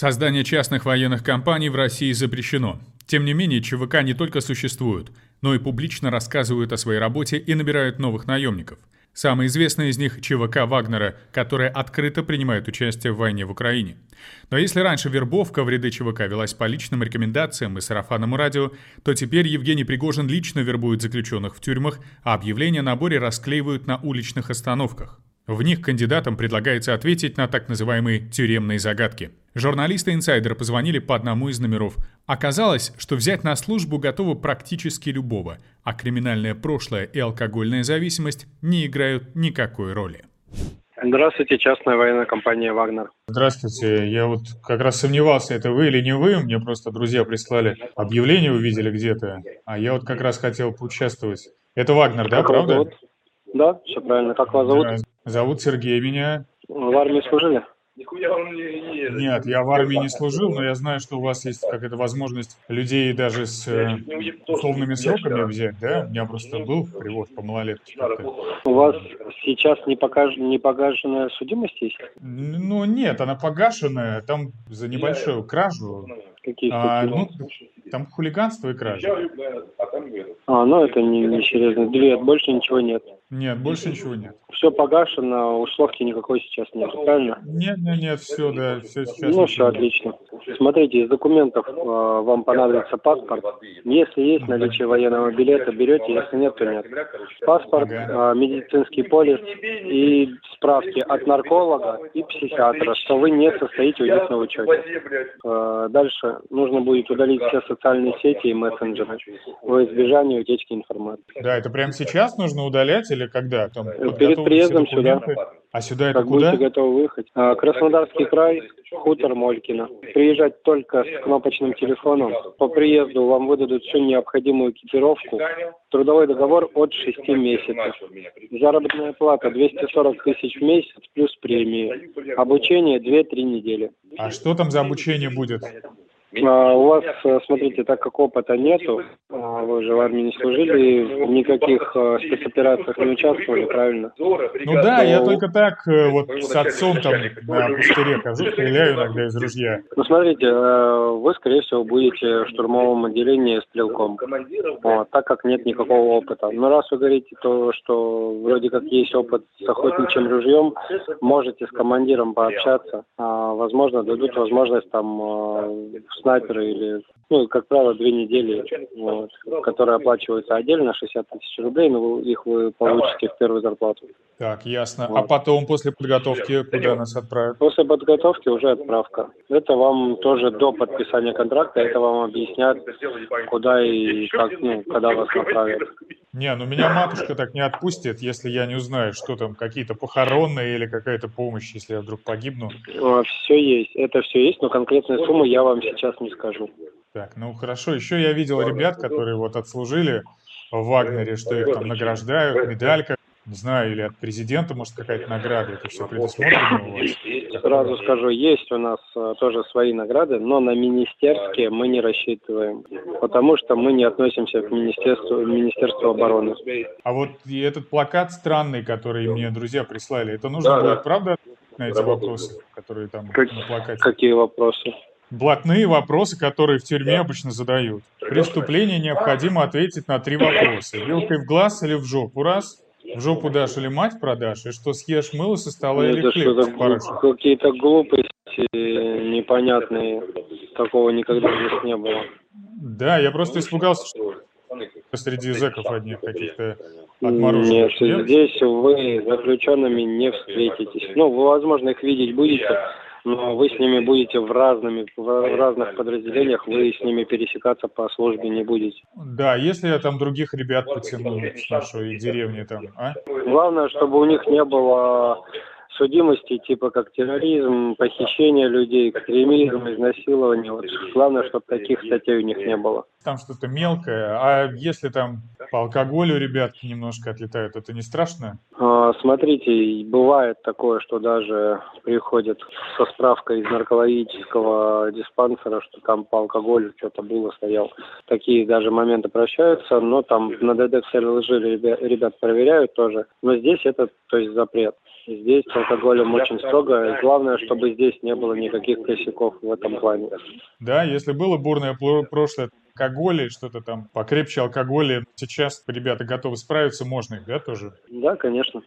Создание частных военных компаний в России запрещено. Тем не менее, ЧВК не только существуют, но и публично рассказывают о своей работе и набирают новых наемников. Самый известный из них – ЧВК Вагнера, которая открыто принимает участие в войне в Украине. Но если раньше вербовка в ряды ЧВК велась по личным рекомендациям и сарафанному радио, то теперь Евгений Пригожин лично вербует заключенных в тюрьмах, а объявления о наборе расклеивают на уличных остановках. В них кандидатам предлагается ответить на так называемые тюремные загадки. Журналисты инсайдера позвонили по одному из номеров. Оказалось, что взять на службу готовы практически любого, а криминальное прошлое и алкогольная зависимость не играют никакой роли. Здравствуйте, частная военная компания «Вагнер». Здравствуйте. Я вот как раз сомневался, это вы или не вы. Мне просто друзья прислали объявление, увидели где-то. А я вот как раз хотел поучаствовать. Это «Вагнер», да, правда? Зовут? Да, все правильно. Как вас зовут? Зовут Сергей меня. В армии служили? Нет, я в армии не служил, но я знаю, что у вас есть какая-то возможность людей даже с э, условными сроками взять, да? У меня просто был привод по малолетке. У вас сейчас не, покаж... не погашенная судимость есть? Ну, нет, она погашенная, там за небольшую кражу. Какие а, ну, там хулиганство и кража. А, ну это не, не серьезно. Две, больше ничего нет. Нет, больше ничего нет. Все погашено, условки никакой сейчас нет, правильно? Нет, нет, нет, все, да, все сейчас. Ну, все отлично. Смотрите, из документов э, вам понадобится паспорт. Если есть наличие военного билета, берете, если нет, то нет. Паспорт, э, медицинский полис и справки от нарколога и психиатра, что вы не состоите них на учете. Э, дальше нужно будет удалить все социальные сети и мессенджеры во избежание утечки информации. Да, это прямо сейчас нужно удалять или когда? Там, Перед приездом сюда. А сюда это как куда? будете готовы выехать. А, Краснодарский край, хутор Молькино. Приезжать только с кнопочным телефоном. По приезду вам выдадут всю необходимую экипировку. Трудовой договор от 6 месяцев. Заработная плата 240 тысяч в месяц плюс премии. Обучение 2-3 недели. А что там за обучение будет? А, у вас, э, смотрите, так как опыта нету, а, вы же в армии не служили, в никаких э, спецоперациях не участвовали, правильно? Ну да, я только так э, вот с отцом там на пустыре хожу, стреляю иногда из ружья. Ну смотрите, вы, скорее всего, будете в штурмовом отделении стрелком, вот, так как нет никакого опыта. Но раз вы говорите то, что вроде как есть опыт с охотничьим ружьем, можете с командиром пообщаться, а, возможно, дадут возможность там снайперы или, ну, как правило, две недели, вот, которые оплачиваются отдельно, 60 тысяч рублей, но их вы получите в первую зарплату. Так, ясно. Вот. А потом, после подготовки, куда нас отправят? После подготовки уже отправка. Это вам тоже до подписания контракта, это вам объяснят, куда и как, ну, когда вас направят. Не, ну меня матушка так не отпустит, если я не узнаю, что там, какие-то похоронные или какая-то помощь, если я вдруг погибну. А, все есть, это все есть, но конкретную сумму я вам сейчас не скажу. Так, ну хорошо. Еще я видел ребят, которые вот отслужили в Вагнере, что их там награждают, медалька, не знаю, или от президента, может, какая-то награда, это все предусмотрено у вас? Сразу скажу, есть у нас э, тоже свои награды, но на министерские мы не рассчитываем, потому что мы не относимся к Министерству, Министерству обороны. А вот этот плакат странный, который мне друзья прислали, это нужно да, будет, да. правда, на эти вопросы, которые там как, на плакате? Какие вопросы? Блатные вопросы, которые в тюрьме обычно задают. Преступление необходимо ответить на три вопроса. Вилкой в глаз или в жопу раз, в жопу дашь или мать продашь, и что съешь мыло со стола или хлеб Какие-то глупости непонятные. Такого никогда здесь не было. Да, я просто испугался, что среди зэков одних каких-то отмороженных. Нет, здесь вы заключенными не встретитесь. Ну, вы, возможно, их видеть будете, но вы с ними будете в, разными, в разных подразделениях, вы с ними пересекаться по службе не будете. Да, если я там других ребят потяну с нашей деревни там, а? Главное, чтобы у них не было судимости, типа как терроризм, похищение людей, экстремизм, изнасилование. Вот главное, чтобы таких статей у них не было. Там что-то мелкое. А если там по алкоголю ребятки немножко отлетают, это не страшно? А, смотрите, бывает такое, что даже приходят со справкой из наркологического диспансера, что там по алкоголю что-то было, стоял. Такие даже моменты прощаются, но там на ДД все лжи ребят, ребят проверяют тоже. Но здесь это, то есть запрет. Здесь с алкоголем очень строго. Главное, чтобы здесь не было никаких косяков в этом плане. Да, если было бурное прошлое, алкоголе, что-то там покрепче алкоголя, сейчас ребята готовы справиться, можно их, да, тоже? Да, конечно.